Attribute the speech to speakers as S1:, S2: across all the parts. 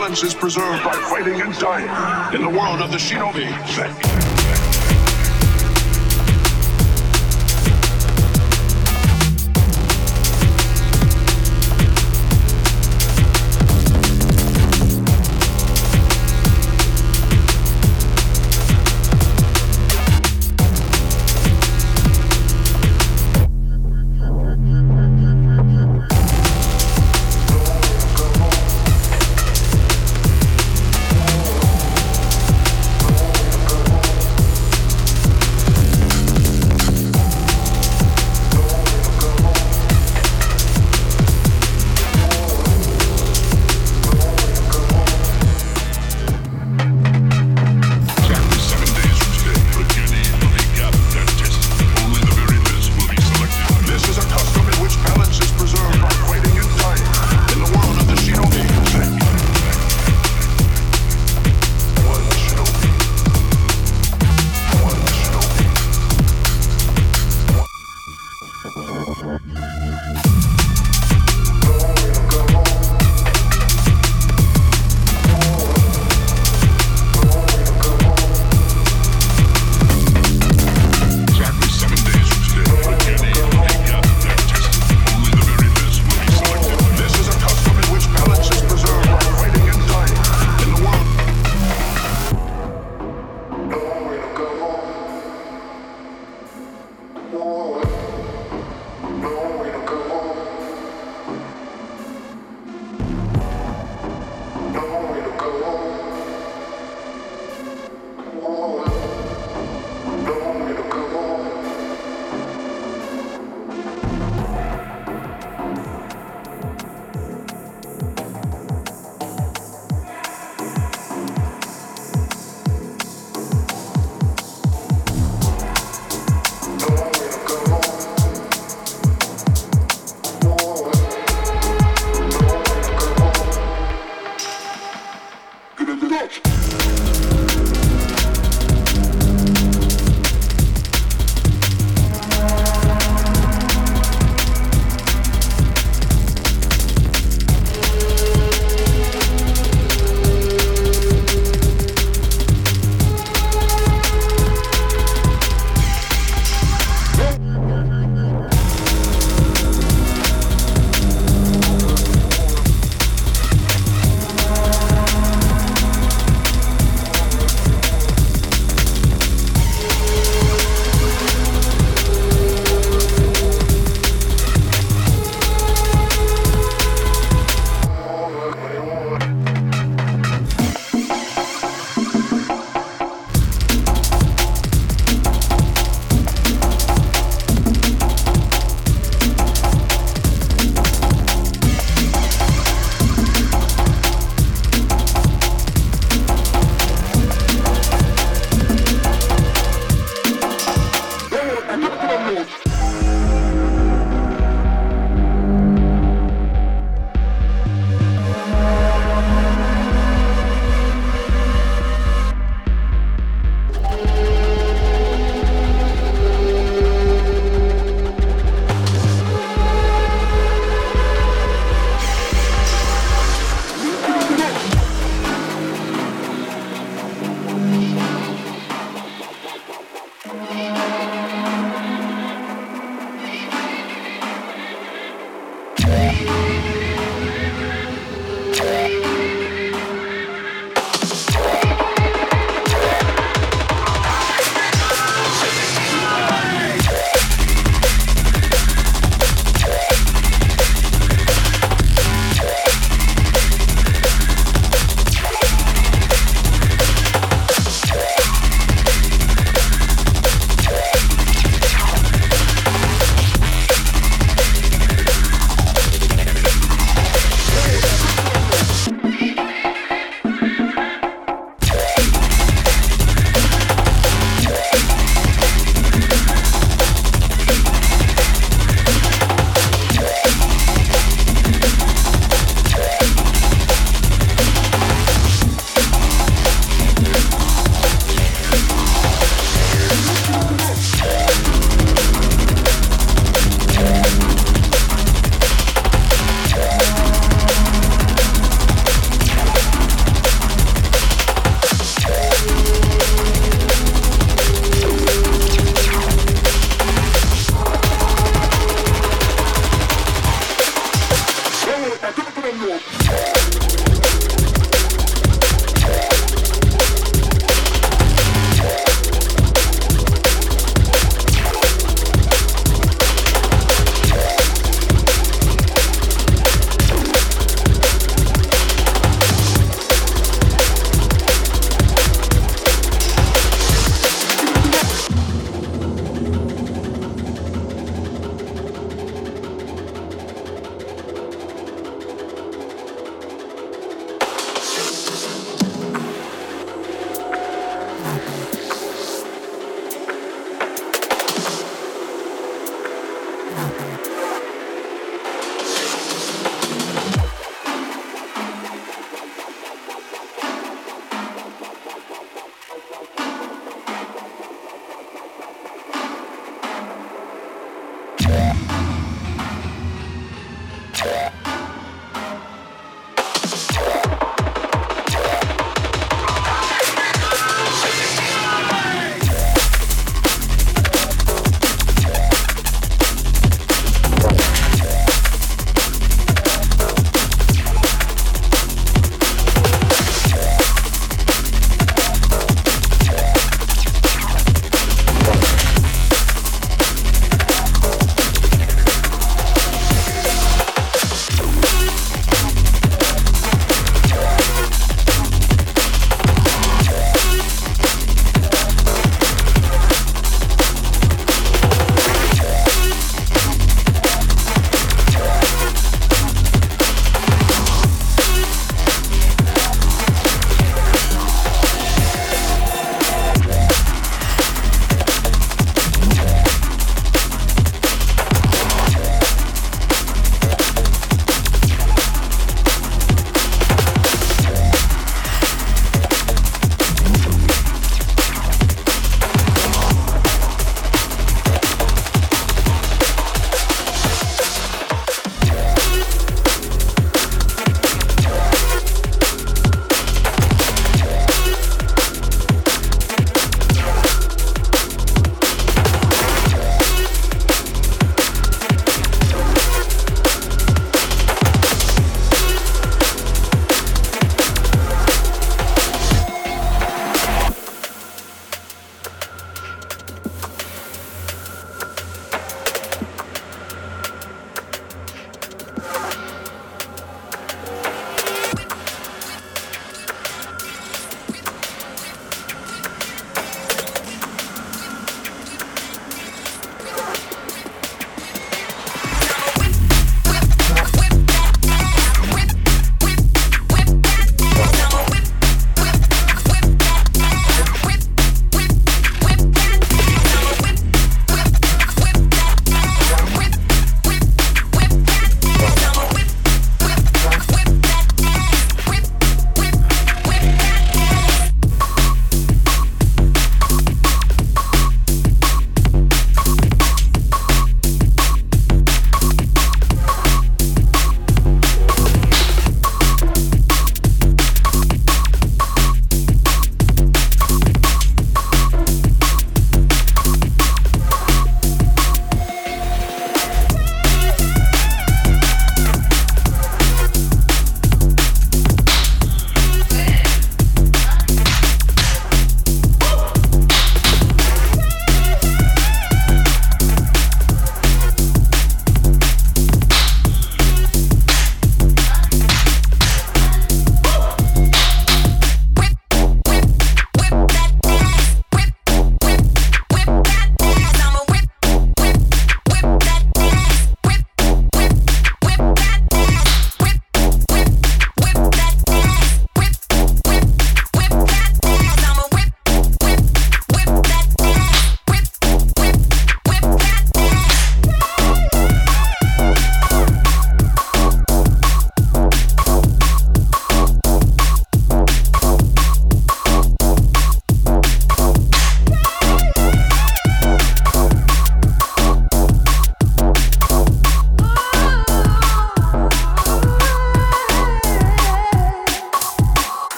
S1: balance is preserved by fighting and dying. In the world of the shinobi,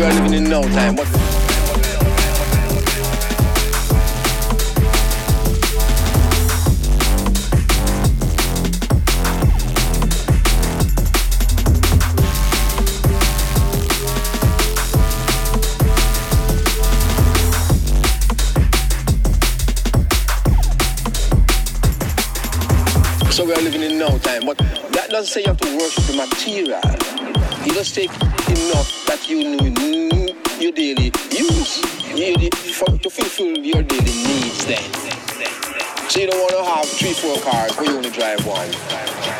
S2: we are living in no time. What So we are living in no time, but that doesn't say you have to worship the material. You just take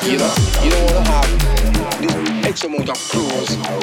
S2: You know, you don't wanna have this H among your clothes.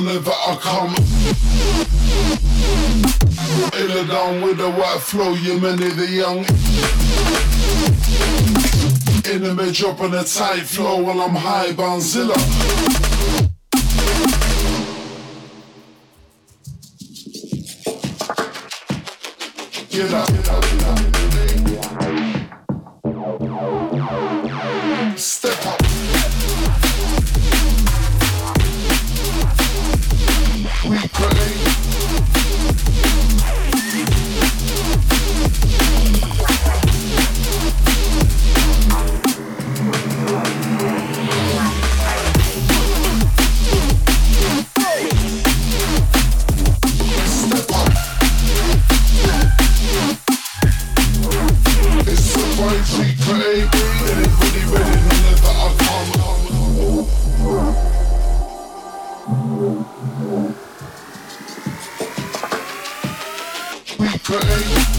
S3: whenever I come. Hit it down with the white flow, you many the young. In the bed, Enemy dropping a tight flow while I'm high bounzilla. Get up, get up. pain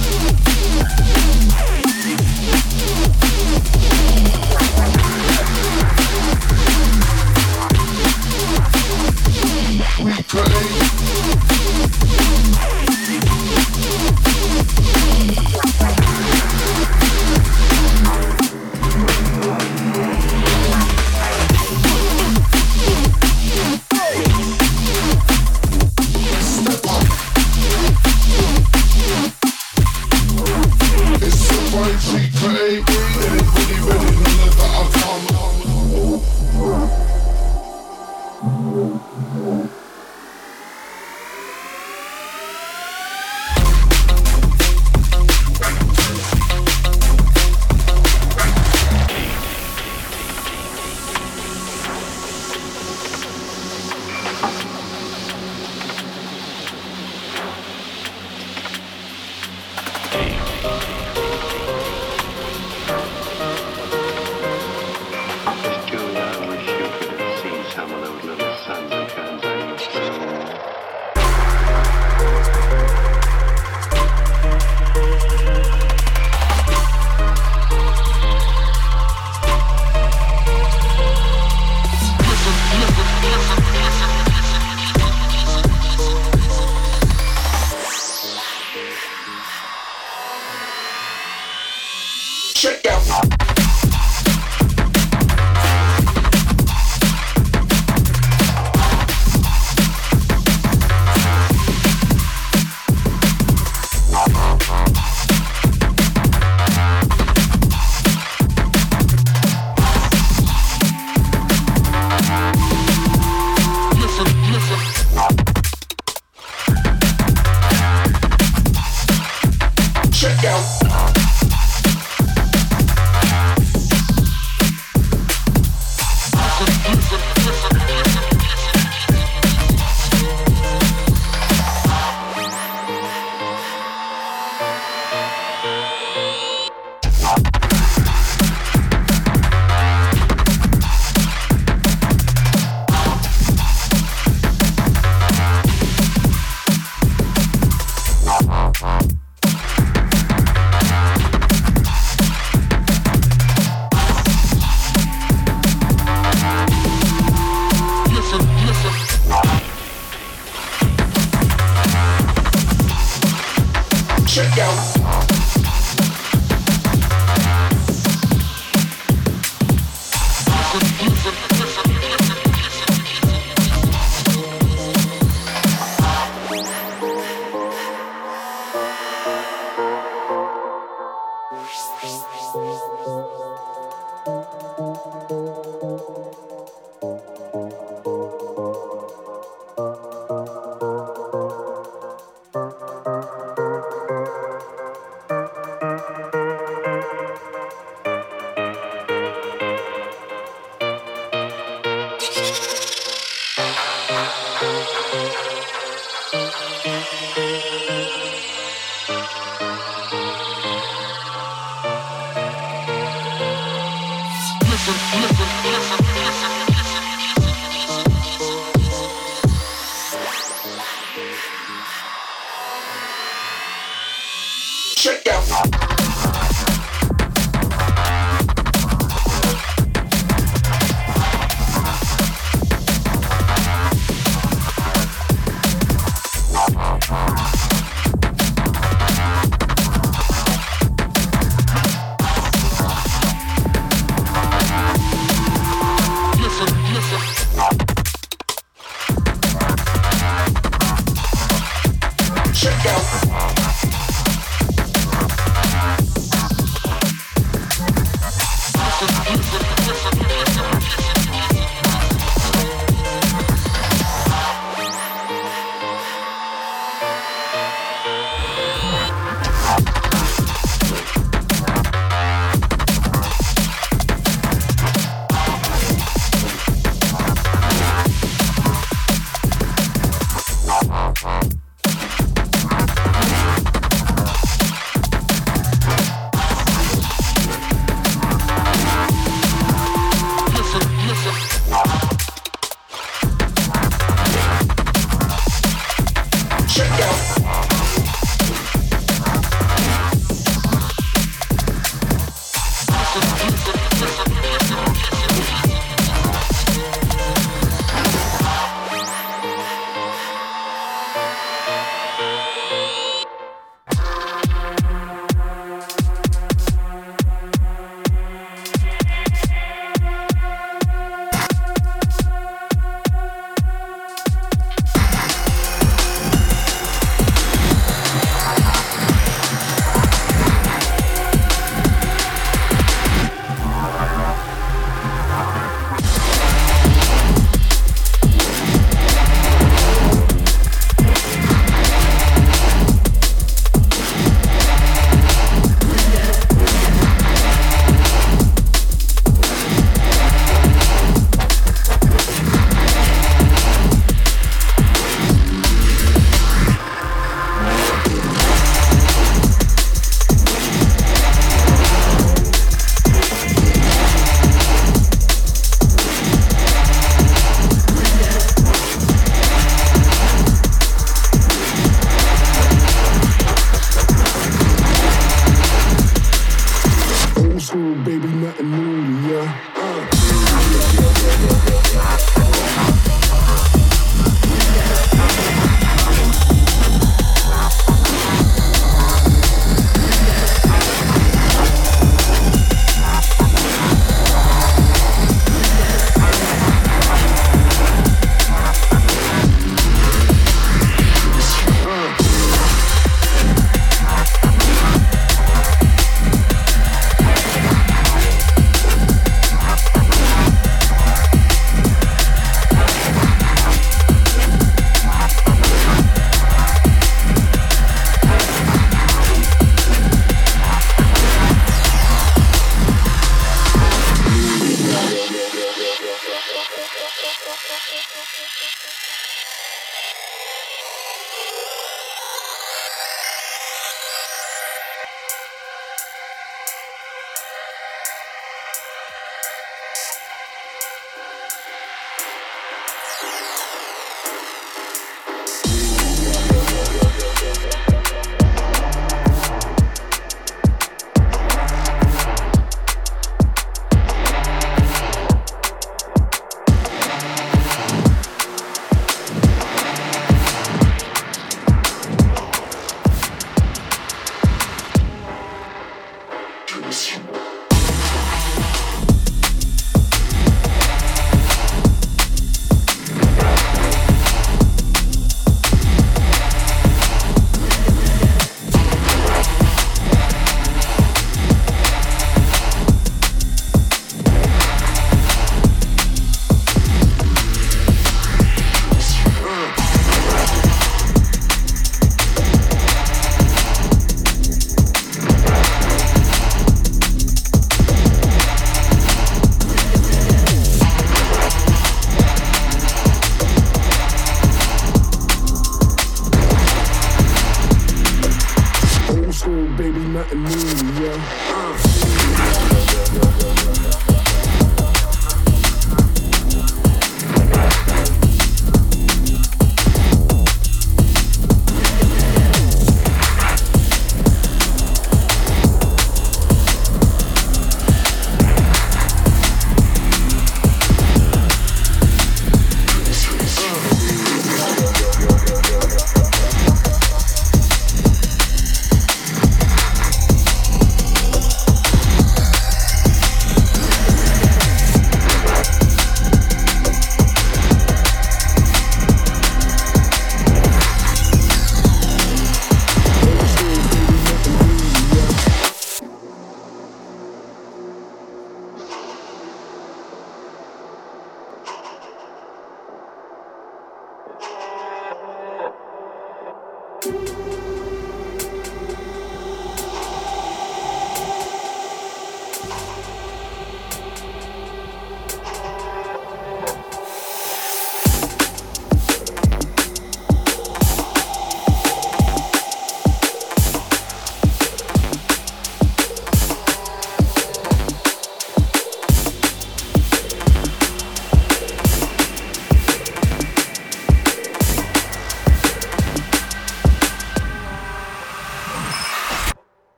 S4: listen, listen, listen.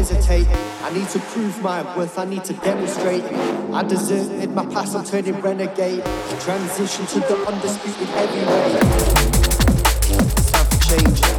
S5: hesitate. I need to prove my worth, I need to demonstrate. I deserted my past, I'm turning renegade. Transition to the undisputed heavyweight. Time for change.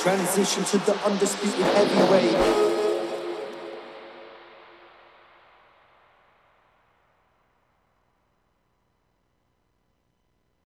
S5: Transition to the undisputed